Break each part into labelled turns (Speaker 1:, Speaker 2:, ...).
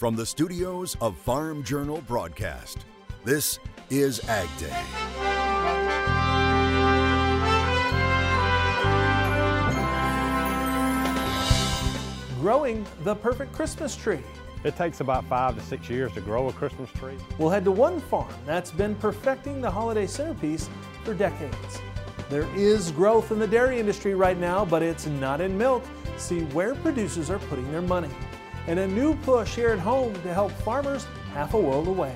Speaker 1: From the studios of Farm Journal Broadcast, this is Ag Day.
Speaker 2: Growing the perfect Christmas tree.
Speaker 3: It takes about five to six years to grow a Christmas tree.
Speaker 2: We'll head to one farm that's been perfecting the holiday centerpiece for decades. There is growth in the dairy industry right now, but it's not in milk. See where producers are putting their money. And a new push here at home to help farmers half a world away.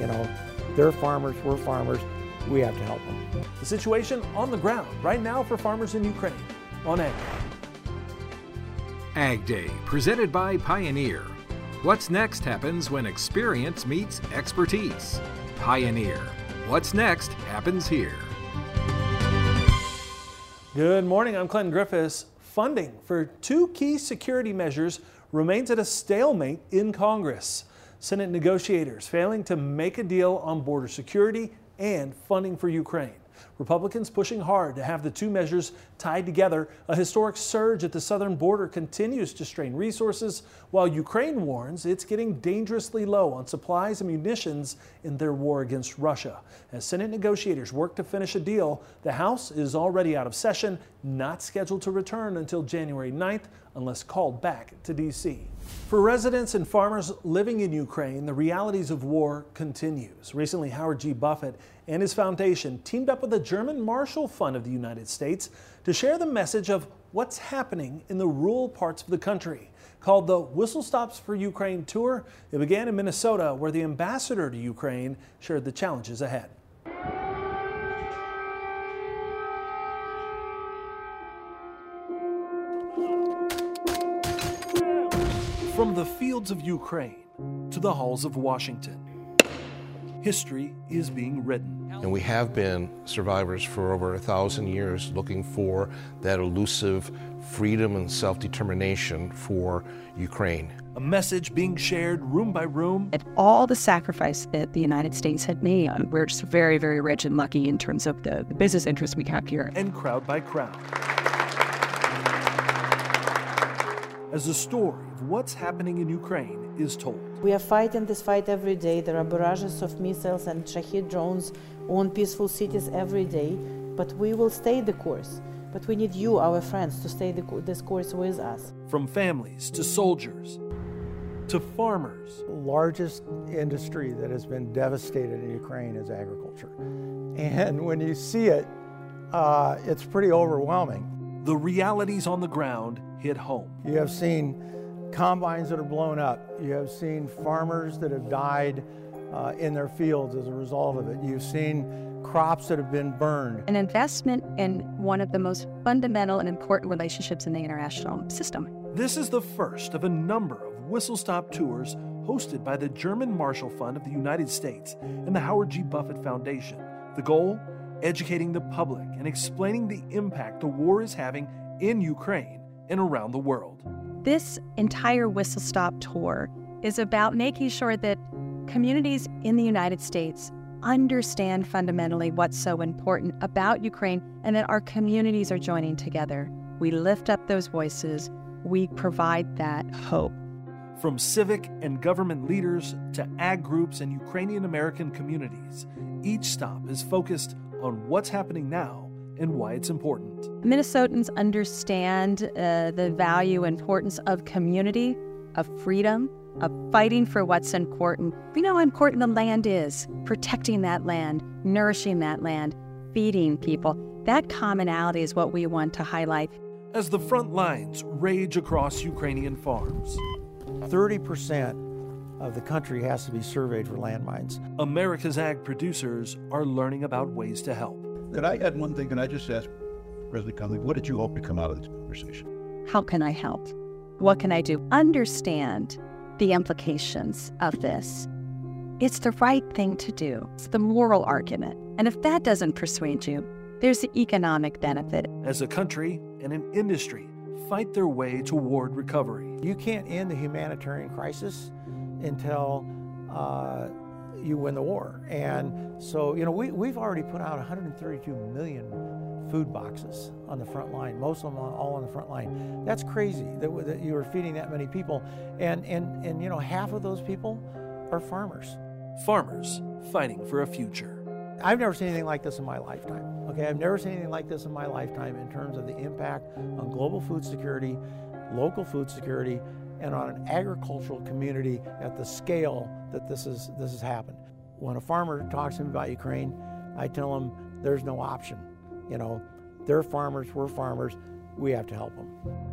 Speaker 4: You know, they're farmers, we're farmers, we have to help them.
Speaker 2: The situation on the ground right now for farmers in Ukraine on Ag
Speaker 5: Ag Day, presented by Pioneer. What's next happens when experience meets expertise. Pioneer. What's next happens here.
Speaker 2: Good morning. I'm Clinton Griffiths. Funding for two key security measures remains at a stalemate in Congress. Senate negotiators failing to make a deal on border security and funding for Ukraine. Republicans pushing hard to have the two measures tied together. A historic surge at the southern border continues to strain resources, while Ukraine warns it's getting dangerously low on supplies and munitions in their war against Russia. As Senate negotiators work to finish a deal, the House is already out of session, not scheduled to return until January 9th unless called back to D.C. For residents and farmers living in Ukraine, the realities of war continues. Recently, Howard G. Buffett and his foundation teamed up with the German Marshall Fund of the United States to share the message of what's happening in the rural parts of the country. Called the Whistle Stops for Ukraine Tour, it began in Minnesota, where the ambassador to Ukraine shared the challenges ahead. From the fields of Ukraine to the halls of Washington, history is being written.
Speaker 6: And we have been survivors for over a thousand years looking for that elusive freedom and self determination for Ukraine.
Speaker 2: A message being shared room by room.
Speaker 7: At all the sacrifice that the United States had made, we're just very, very rich and lucky in terms of the, the business interests we have here.
Speaker 2: And crowd by crowd. As the story of what's happening in Ukraine is told.
Speaker 8: We are fighting this fight every day. There are barrages of missiles and Shahed drones on peaceful cities every day, but we will stay the course. But we need you, our friends, to stay the, this course with us.
Speaker 2: From families to soldiers to farmers.
Speaker 4: The largest industry that has been devastated in Ukraine is agriculture. And when you see it, uh, it's pretty overwhelming.
Speaker 2: The realities on the ground hit home.
Speaker 4: You have seen combines that are blown up. You have seen farmers that have died uh, in their fields as a result of it. You've seen crops that have been burned.
Speaker 7: An investment in one of the most fundamental and important relationships in the international system.
Speaker 2: This is the first of a number of whistle stop tours hosted by the German Marshall Fund of the United States and the Howard G. Buffett Foundation. The goal? Educating the public and explaining the impact the war is having in Ukraine and around the world.
Speaker 7: This entire Whistle Stop tour is about making sure that communities in the United States understand fundamentally what's so important about Ukraine and that our communities are joining together. We lift up those voices, we provide that hope.
Speaker 2: From civic and government leaders to ag groups and Ukrainian American communities, each stop is focused on what's happening now and why it's important.
Speaker 7: Minnesotans understand uh, the value and importance of community, of freedom, of fighting for what's important. We know how important the land is, protecting that land, nourishing that land, feeding people. That commonality is what we want to highlight.
Speaker 2: As the front lines rage across Ukrainian farms,
Speaker 4: 30% of the country has to be surveyed for landmines.
Speaker 2: America's ag producers are learning about ways to help.
Speaker 9: Could I add one thing? Can I just ask President Conley, what did you hope to come out of this conversation?
Speaker 7: How can I help? What can I do? Understand the implications of this. It's the right thing to do. It's the moral argument. And if that doesn't persuade you, there's the economic benefit.
Speaker 2: As a country and an industry fight their way toward recovery.
Speaker 4: You can't end the humanitarian crisis until uh, you win the war. And so, you know, we, we've already put out 132 million food boxes on the front line, most of them all on the front line. That's crazy that, that you were feeding that many people. And, and, and, you know, half of those people are farmers.
Speaker 2: Farmers fighting for a future.
Speaker 4: I've never seen anything like this in my lifetime. Okay, I've never seen anything like this in my lifetime in terms of the impact on global food security, local food security, and on an agricultural community at the scale that this is this has happened. When a farmer talks to me about Ukraine, I tell them there's no option. You know, they're farmers, we're farmers, we have to help them.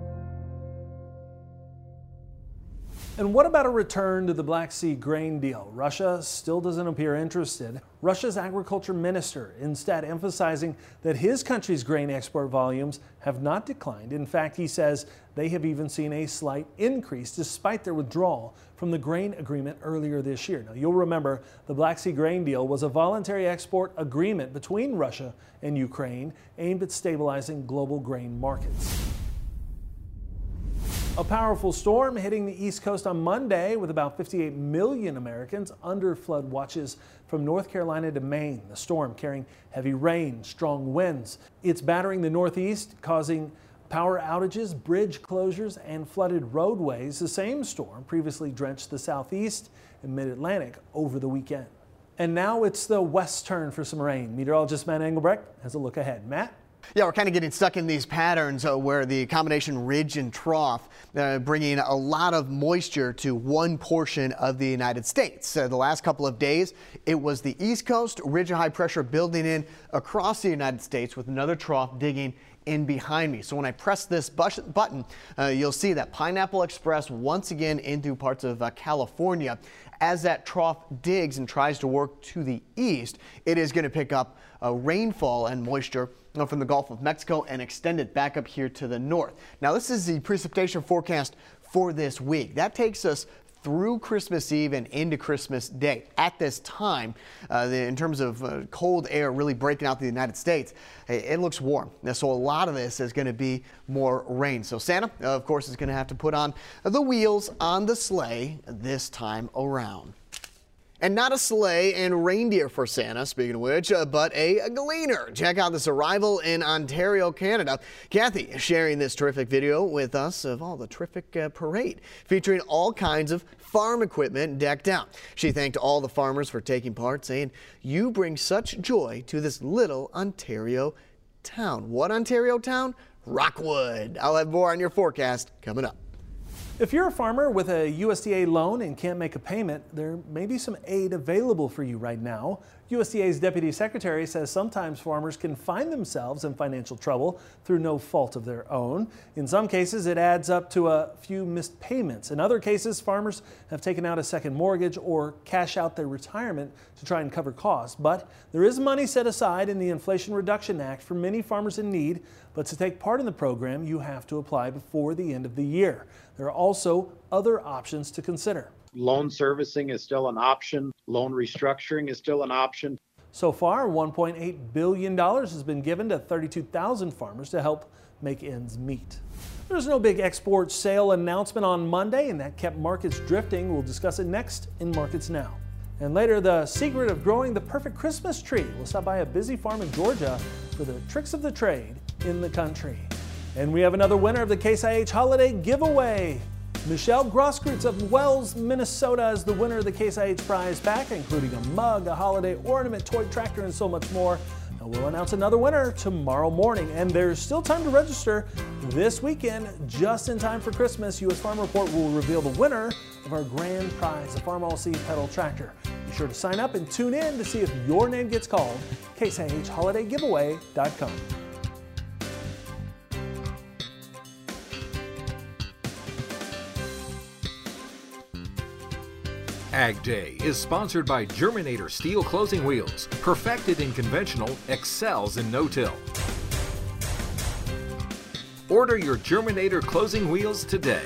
Speaker 2: And what about a return to the Black Sea grain deal? Russia still doesn't appear interested. Russia's agriculture minister instead emphasizing that his country's grain export volumes have not declined. In fact, he says they have even seen a slight increase despite their withdrawal from the grain agreement earlier this year. Now, you'll remember the Black Sea grain deal was a voluntary export agreement between Russia and Ukraine aimed at stabilizing global grain markets. A powerful storm hitting the East Coast on Monday with about 58 million Americans under flood watches from North Carolina to Maine. The storm carrying heavy rain, strong winds. It's battering the Northeast, causing power outages, bridge closures, and flooded roadways. The same storm previously drenched the Southeast and Mid Atlantic over the weekend. And now it's the west turn for some rain. Meteorologist Matt Engelbrecht has a look ahead. Matt?
Speaker 10: Yeah, we're kind of getting stuck in these patterns uh, where the combination ridge and trough uh, bringing a lot of moisture to one portion of the United States. Uh, the last couple of days, it was the East Coast ridge of high pressure building in across the United States with another trough digging in behind me. So when I press this button, uh, you'll see that Pineapple Express once again into parts of uh, California. As that trough digs and tries to work to the east, it is going to pick up uh, rainfall and moisture from the Gulf of Mexico and extend it back up here to the north. Now, this is the precipitation forecast for this week. That takes us through Christmas Eve and into Christmas Day. At this time, uh, the, in terms of uh, cold air really breaking out the United States, it, it looks warm. So a lot of this is going to be more rain. So Santa, of course, is going to have to put on the wheels on the sleigh this time around. And not a sleigh and reindeer for Santa, speaking of which, uh, but a, gleaner. Check out this arrival in Ontario, Canada. Kathy sharing this terrific video with us of all the terrific uh, parade featuring all kinds of farm equipment decked out. She thanked all the farmers for taking part, saying, You bring such joy to this little Ontario town. What Ontario town? Rockwood. I'll have more on your forecast coming up.
Speaker 2: If you're a farmer with a USDA loan and can't make a payment, there may be some aid available for you right now. USDA's Deputy Secretary says sometimes farmers can find themselves in financial trouble through no fault of their own. In some cases, it adds up to a few missed payments. In other cases, farmers have taken out a second mortgage or cash out their retirement to try and cover costs. But there is money set aside in the Inflation Reduction Act for many farmers in need. But to take part in the program, you have to apply before the end of the year. There are also other options to consider.
Speaker 11: Loan servicing is still an option. Loan restructuring is still an option.
Speaker 2: So far, $1.8 billion has been given to 32,000 farmers to help make ends meet. There's no big export sale announcement on Monday, and that kept markets drifting. We'll discuss it next in Markets Now. And later, the secret of growing the perfect Christmas tree. We'll stop by a busy farm in Georgia for the tricks of the trade in the country. And we have another winner of the Case IH Holiday Giveaway. Michelle Grosskreutz of Wells, Minnesota is the winner of the Case IH prize pack, including a mug, a holiday ornament, toy tractor, and so much more. Now we'll announce another winner tomorrow morning, and there's still time to register this weekend, just in time for Christmas. U.S. Farm Report will reveal the winner of our grand prize, the Farmall Seed Pedal Tractor. Be sure to sign up and tune in to see if your name gets called. CaseIHHolidayGiveaway.com.
Speaker 5: Ag Day is sponsored by Germinator Steel Closing Wheels. Perfected in conventional, excels in no-till. Order your Germinator closing wheels today.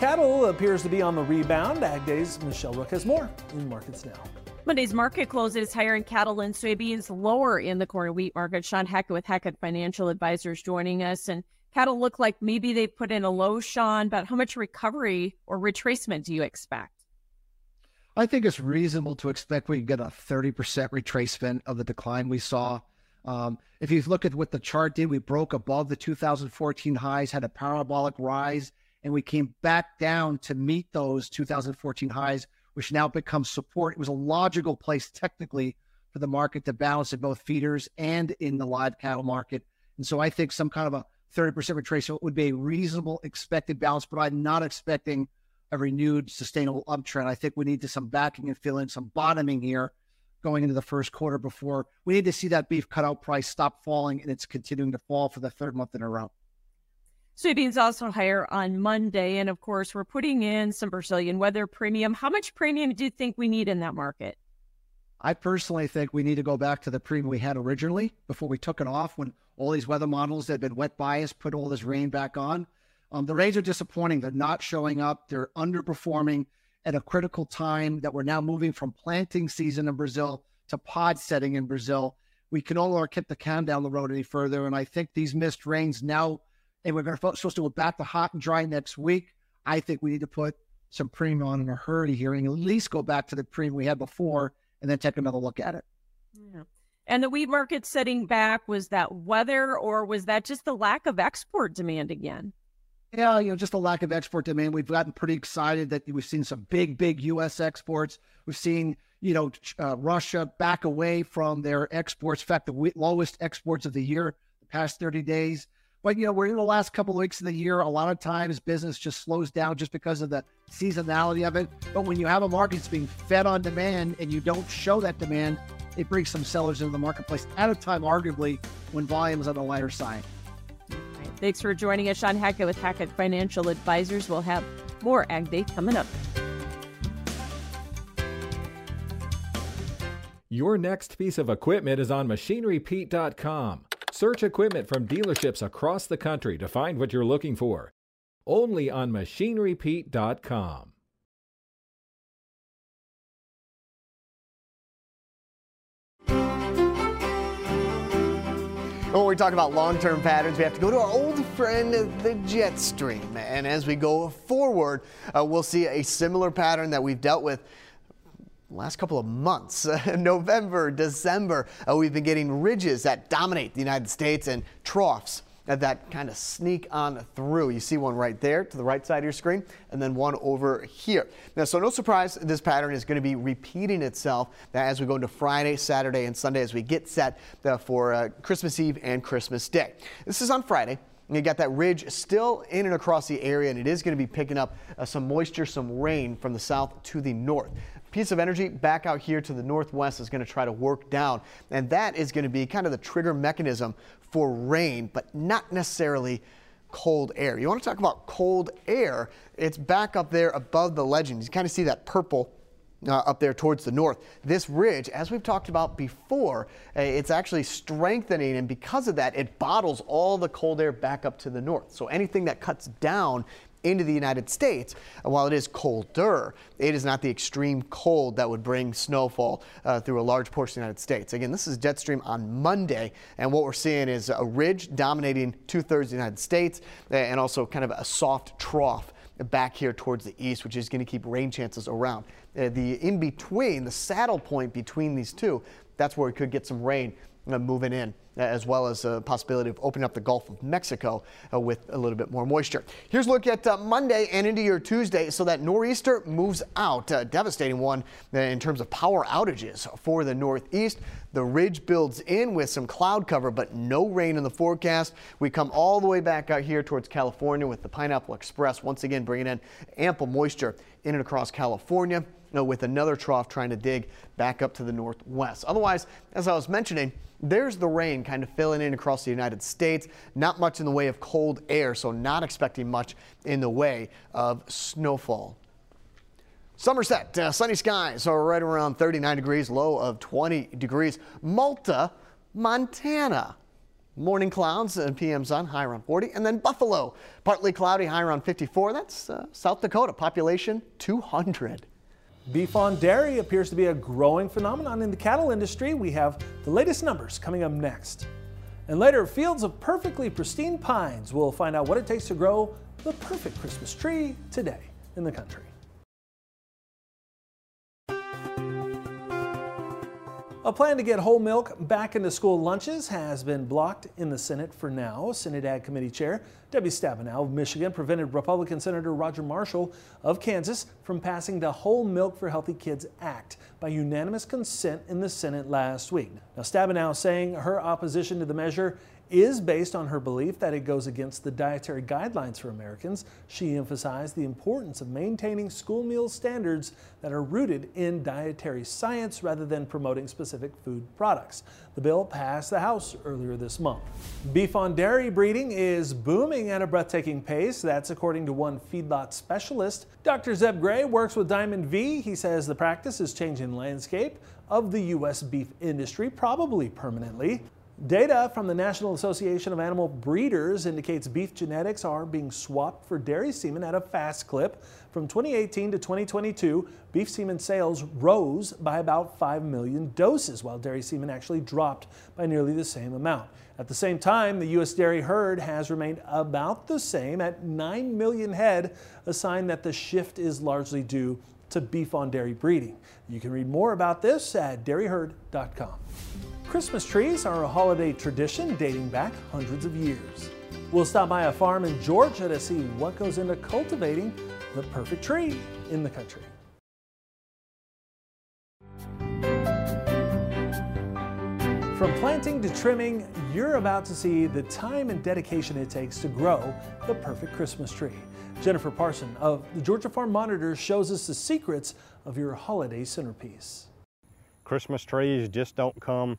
Speaker 2: Cattle appears to be on the rebound. Ag Days, Michelle Rook has more in Markets Now.
Speaker 12: Monday's market closes higher in cattle and soybeans, lower in the corn and wheat market. Sean Hackett with Hackett Financial Advisors joining us. And cattle look like maybe they put in a low, Sean, but how much recovery or retracement do you expect?
Speaker 13: I think it's reasonable to expect we get a 30% retracement of the decline we saw. Um, if you look at what the chart did, we broke above the 2014 highs, had a parabolic rise, and we came back down to meet those 2014 highs, which now becomes support. It was a logical place technically for the market to balance in both feeders and in the live cattle market. And so I think some kind of a 30% retracement would be a reasonable expected balance, but I'm not expecting a renewed sustainable uptrend. I think we need to some backing and filling, some bottoming here going into the first quarter before we need to see that beef cutout price stop falling and it's continuing to fall for the third month in a row.
Speaker 12: Soybeans also higher on Monday. And of course, we're putting in some Brazilian weather premium. How much premium do you think we need in that market?
Speaker 13: I personally think we need to go back to the premium we had originally before we took it off when all these weather models that had been wet bias put all this rain back on. Um, the rains are disappointing. They're not showing up. They're underperforming at a critical time that we're now moving from planting season in Brazil to pod setting in Brazil. We can no longer kick the can down the road any further. And I think these missed rains now, and we're to, supposed to go back to hot and dry next week. I think we need to put some premium on in a hurry here and at least go back to the premium we had before and then take another look at it.
Speaker 12: Yeah. And the wheat market setting back, was that weather or was that just the lack of export demand again?
Speaker 13: Yeah, you know, just a lack of export demand. We've gotten pretty excited that we've seen some big, big U.S. exports. We've seen, you know, uh, Russia back away from their exports. In fact, the lowest exports of the year, the past 30 days. But, you know, we're in the last couple of weeks of the year. A lot of times business just slows down just because of the seasonality of it. But when you have a market that's being fed on demand and you don't show that demand, it brings some sellers into the marketplace at a time, arguably, when volume is on the lighter side.
Speaker 12: Thanks for joining us, Sean Hackett with Hackett Financial Advisors. We'll have more Ag Day coming up.
Speaker 5: Your next piece of equipment is on machinerypete.com. Search equipment from dealerships across the country to find what you're looking for. Only on machinerypete.com.
Speaker 10: When we talk about long-term patterns, we have to go to our old friend, the jet stream. And as we go forward, uh, we'll see a similar pattern that we've dealt with last couple of months, November, December, uh, we've been getting ridges that dominate the United States and troughs that kind of sneak on through. You see one right there to the right side of your screen and then one over here. Now, so no surprise, this pattern is going to be repeating itself as we go into Friday, Saturday, and Sunday as we get set uh, for uh, Christmas Eve and Christmas Day. This is on Friday. And You got that ridge still in and across the area, and it is going to be picking up uh, some moisture, some rain from the south to the north piece of energy back out here to the northwest is going to try to work down. And that is going to be kind of the trigger mechanism for rain, but not necessarily cold air. You want to talk about cold air? It's back up there above the legend. You kind of see that purple uh, up there towards the north. This ridge, as we've talked about before, uh, it's actually strengthening, and because of that, it bottles all the cold air back up to the north. So anything that cuts down into the United States. While it is colder, it is not the extreme cold that would bring snowfall uh, through a large portion of the United States. Again, this is jet stream on Monday, and what we're seeing is a ridge dominating two thirds of the United States and also kind of a soft trough back here towards the east, which is going to keep rain chances around. Uh, the in between, the saddle point between these two, that's where we could get some rain uh, moving in as well as a possibility of opening up the Gulf of Mexico uh, with a little bit more moisture. Here's a look at uh, Monday and into your Tuesday. So that nor'easter moves out, a devastating one uh, in terms of power outages for the Northeast. The ridge builds in with some cloud cover, but no rain in the forecast. We come all the way back out here towards California with the Pineapple Express, once again bringing in ample moisture in and across California uh, with another trough trying to dig back up to the northwest. Otherwise, as I was mentioning, there's the rain kind of filling in across the United States. Not much in the way of cold air, so not expecting much in the way of snowfall. Somerset, uh, sunny skies are right around 39 degrees, low of 20 degrees. Malta, Montana. Morning clouds and PM sun, high around 40. And then Buffalo, partly cloudy, high around 54. That's uh, South Dakota, population 200.
Speaker 2: Beef on dairy appears to be a growing phenomenon in the cattle industry. We have the latest numbers coming up next. And later, fields of perfectly pristine pines. We'll find out what it takes to grow the perfect Christmas tree today in the country. A plan to get whole milk back into school lunches has been blocked in the Senate for now. Senate Ag Committee Chair Debbie Stabenow of Michigan prevented Republican Senator Roger Marshall of Kansas from passing the Whole Milk for Healthy Kids Act by unanimous consent in the Senate last week. Now, Stabenow saying her opposition to the measure is based on her belief that it goes against the dietary guidelines for Americans. She emphasized the importance of maintaining school meal standards that are rooted in dietary science rather than promoting specific food products. The bill passed the House earlier this month. Beef on dairy breeding is booming at a breathtaking pace. That's according to one feedlot specialist. Dr. Zeb Gray works with Diamond V. He says the practice is changing the landscape of the U.S. beef industry, probably permanently. Data from the National Association of Animal Breeders indicates beef genetics are being swapped for dairy semen at a fast clip. From 2018 to 2022, beef semen sales rose by about 5 million doses, while dairy semen actually dropped by nearly the same amount. At the same time, the U.S. dairy herd has remained about the same at 9 million head, a sign that the shift is largely due to beef on dairy breeding. You can read more about this at dairyherd.com. Christmas trees are a holiday tradition dating back hundreds of years. We'll stop by a farm in Georgia to see what goes into cultivating the perfect tree in the country. From planting to trimming, you're about to see the time and dedication it takes to grow the perfect Christmas tree. Jennifer Parson of the Georgia Farm Monitor shows us the secrets of your holiday centerpiece.
Speaker 3: Christmas trees just don't come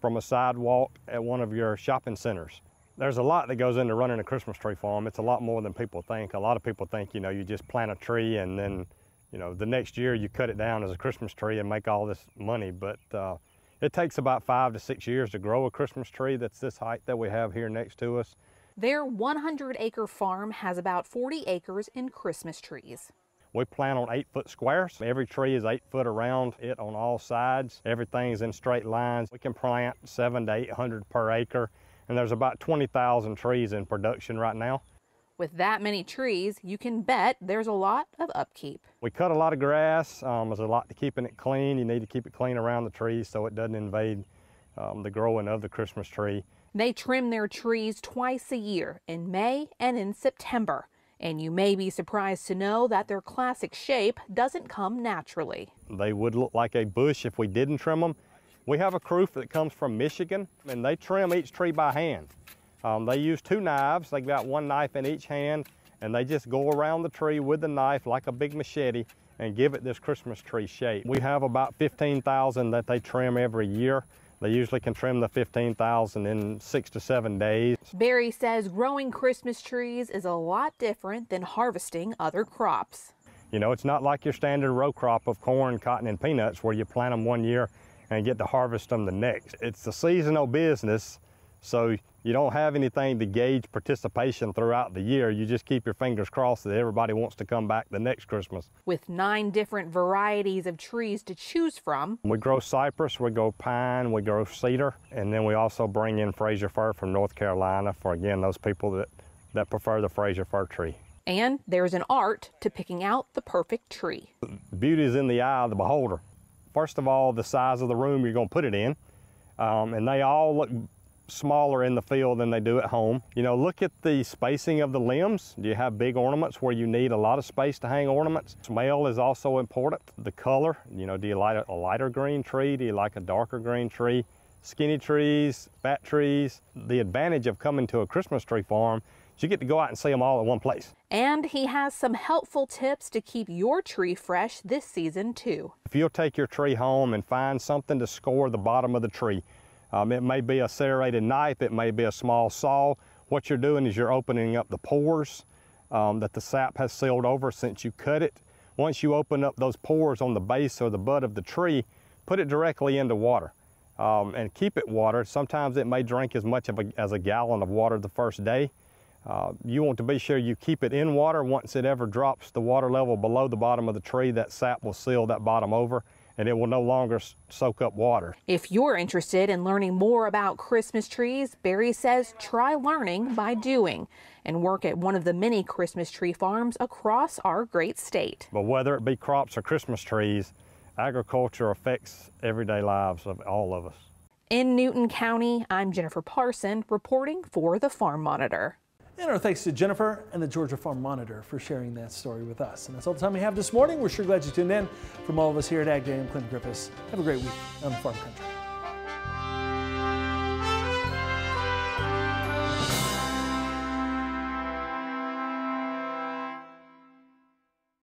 Speaker 3: from a sidewalk at one of your shopping centers. There's a lot that goes into running a Christmas tree farm. It's a lot more than people think. A lot of people think, you know, you just plant a tree and then, you know, the next year you cut it down as a Christmas tree and make all this money. But uh, it takes about five to six years to grow a Christmas tree that's this height that we have here next to us.
Speaker 14: Their 100 acre farm has about 40 acres in Christmas trees.
Speaker 3: We plant on eight foot squares. Every tree is eight foot around it on all sides. Everything's in straight lines. We can plant seven to 800 per acre, and there's about 20,000 trees in production right now.
Speaker 14: With that many trees, you can bet there's a lot of upkeep.
Speaker 3: We cut a lot of grass. Um, there's a lot to keeping it clean. You need to keep it clean around the trees so it doesn't invade um, the growing of the Christmas tree.
Speaker 14: They trim their trees twice a year, in May and in September. And you may be surprised to know that their classic shape doesn't come naturally.
Speaker 3: They would look like a bush if we didn't trim them. We have a crew that comes from Michigan, and they trim each tree by hand. Um, they use two knives. They've got one knife in each hand, and they just go around the tree with the knife like a big machete and give it this Christmas tree shape. We have about 15,000 that they trim every year. They usually can trim the 15,000 in six to seven days.
Speaker 14: Barry says growing Christmas trees is a lot different than harvesting other crops.
Speaker 3: You know, it's not like your standard row crop of corn, cotton, and peanuts where you plant them one year and get to harvest them the next. It's a seasonal business so you don't have anything to gauge participation throughout the year. You just keep your fingers crossed that everybody wants to come back the next Christmas.
Speaker 14: With nine different varieties of trees to choose from.
Speaker 3: We grow cypress, we grow pine, we grow cedar, and then we also bring in Fraser fir from North Carolina for, again, those people that, that prefer the Fraser fir tree.
Speaker 14: And there's an art to picking out the perfect tree.
Speaker 3: Beauty is in the eye of the beholder. First of all, the size of the room you're going to put it in. Um, and they all look smaller in the field than they do at home. You know, look at the spacing of the limbs. Do you have big ornaments where you need a lot of space to hang ornaments? Smell is also important. The color, you know, do you like a lighter green tree? Do you like a darker green tree? Skinny trees, fat trees. The advantage of coming to a Christmas tree farm is you get to go out and see them all at one place.
Speaker 14: And he has some helpful tips to keep your tree fresh this season too.
Speaker 3: If you'll take your tree home and find something to score the bottom of the tree, um, it may be a serrated knife, it may be a small saw. What you're doing is you're opening up the pores um, that the sap has sealed over since you cut it. Once you open up those pores on the base or the butt of the tree, put it directly into water um, and keep it watered. Sometimes it may drink as much a, as a gallon of water the first day. Uh, you want to be sure you keep it in water. Once it ever drops the water level below the bottom of the tree, that sap will seal that bottom over and it will no longer soak up water.
Speaker 14: If you're interested in learning more about Christmas trees, Barry says try learning by doing and work at one of the many Christmas tree farms across our great state.
Speaker 3: But whether it be crops or Christmas trees, agriculture affects everyday lives of all of us.
Speaker 14: In Newton County, I'm Jennifer Parson reporting for the Farm Monitor.
Speaker 2: And our thanks to Jennifer and the Georgia Farm Monitor for sharing that story with us. And that's all the time we have this morning. We're sure glad you tuned in. From all of us here at Ag Day, I'm Clinton Griffiths. Have a great week on Farm Country.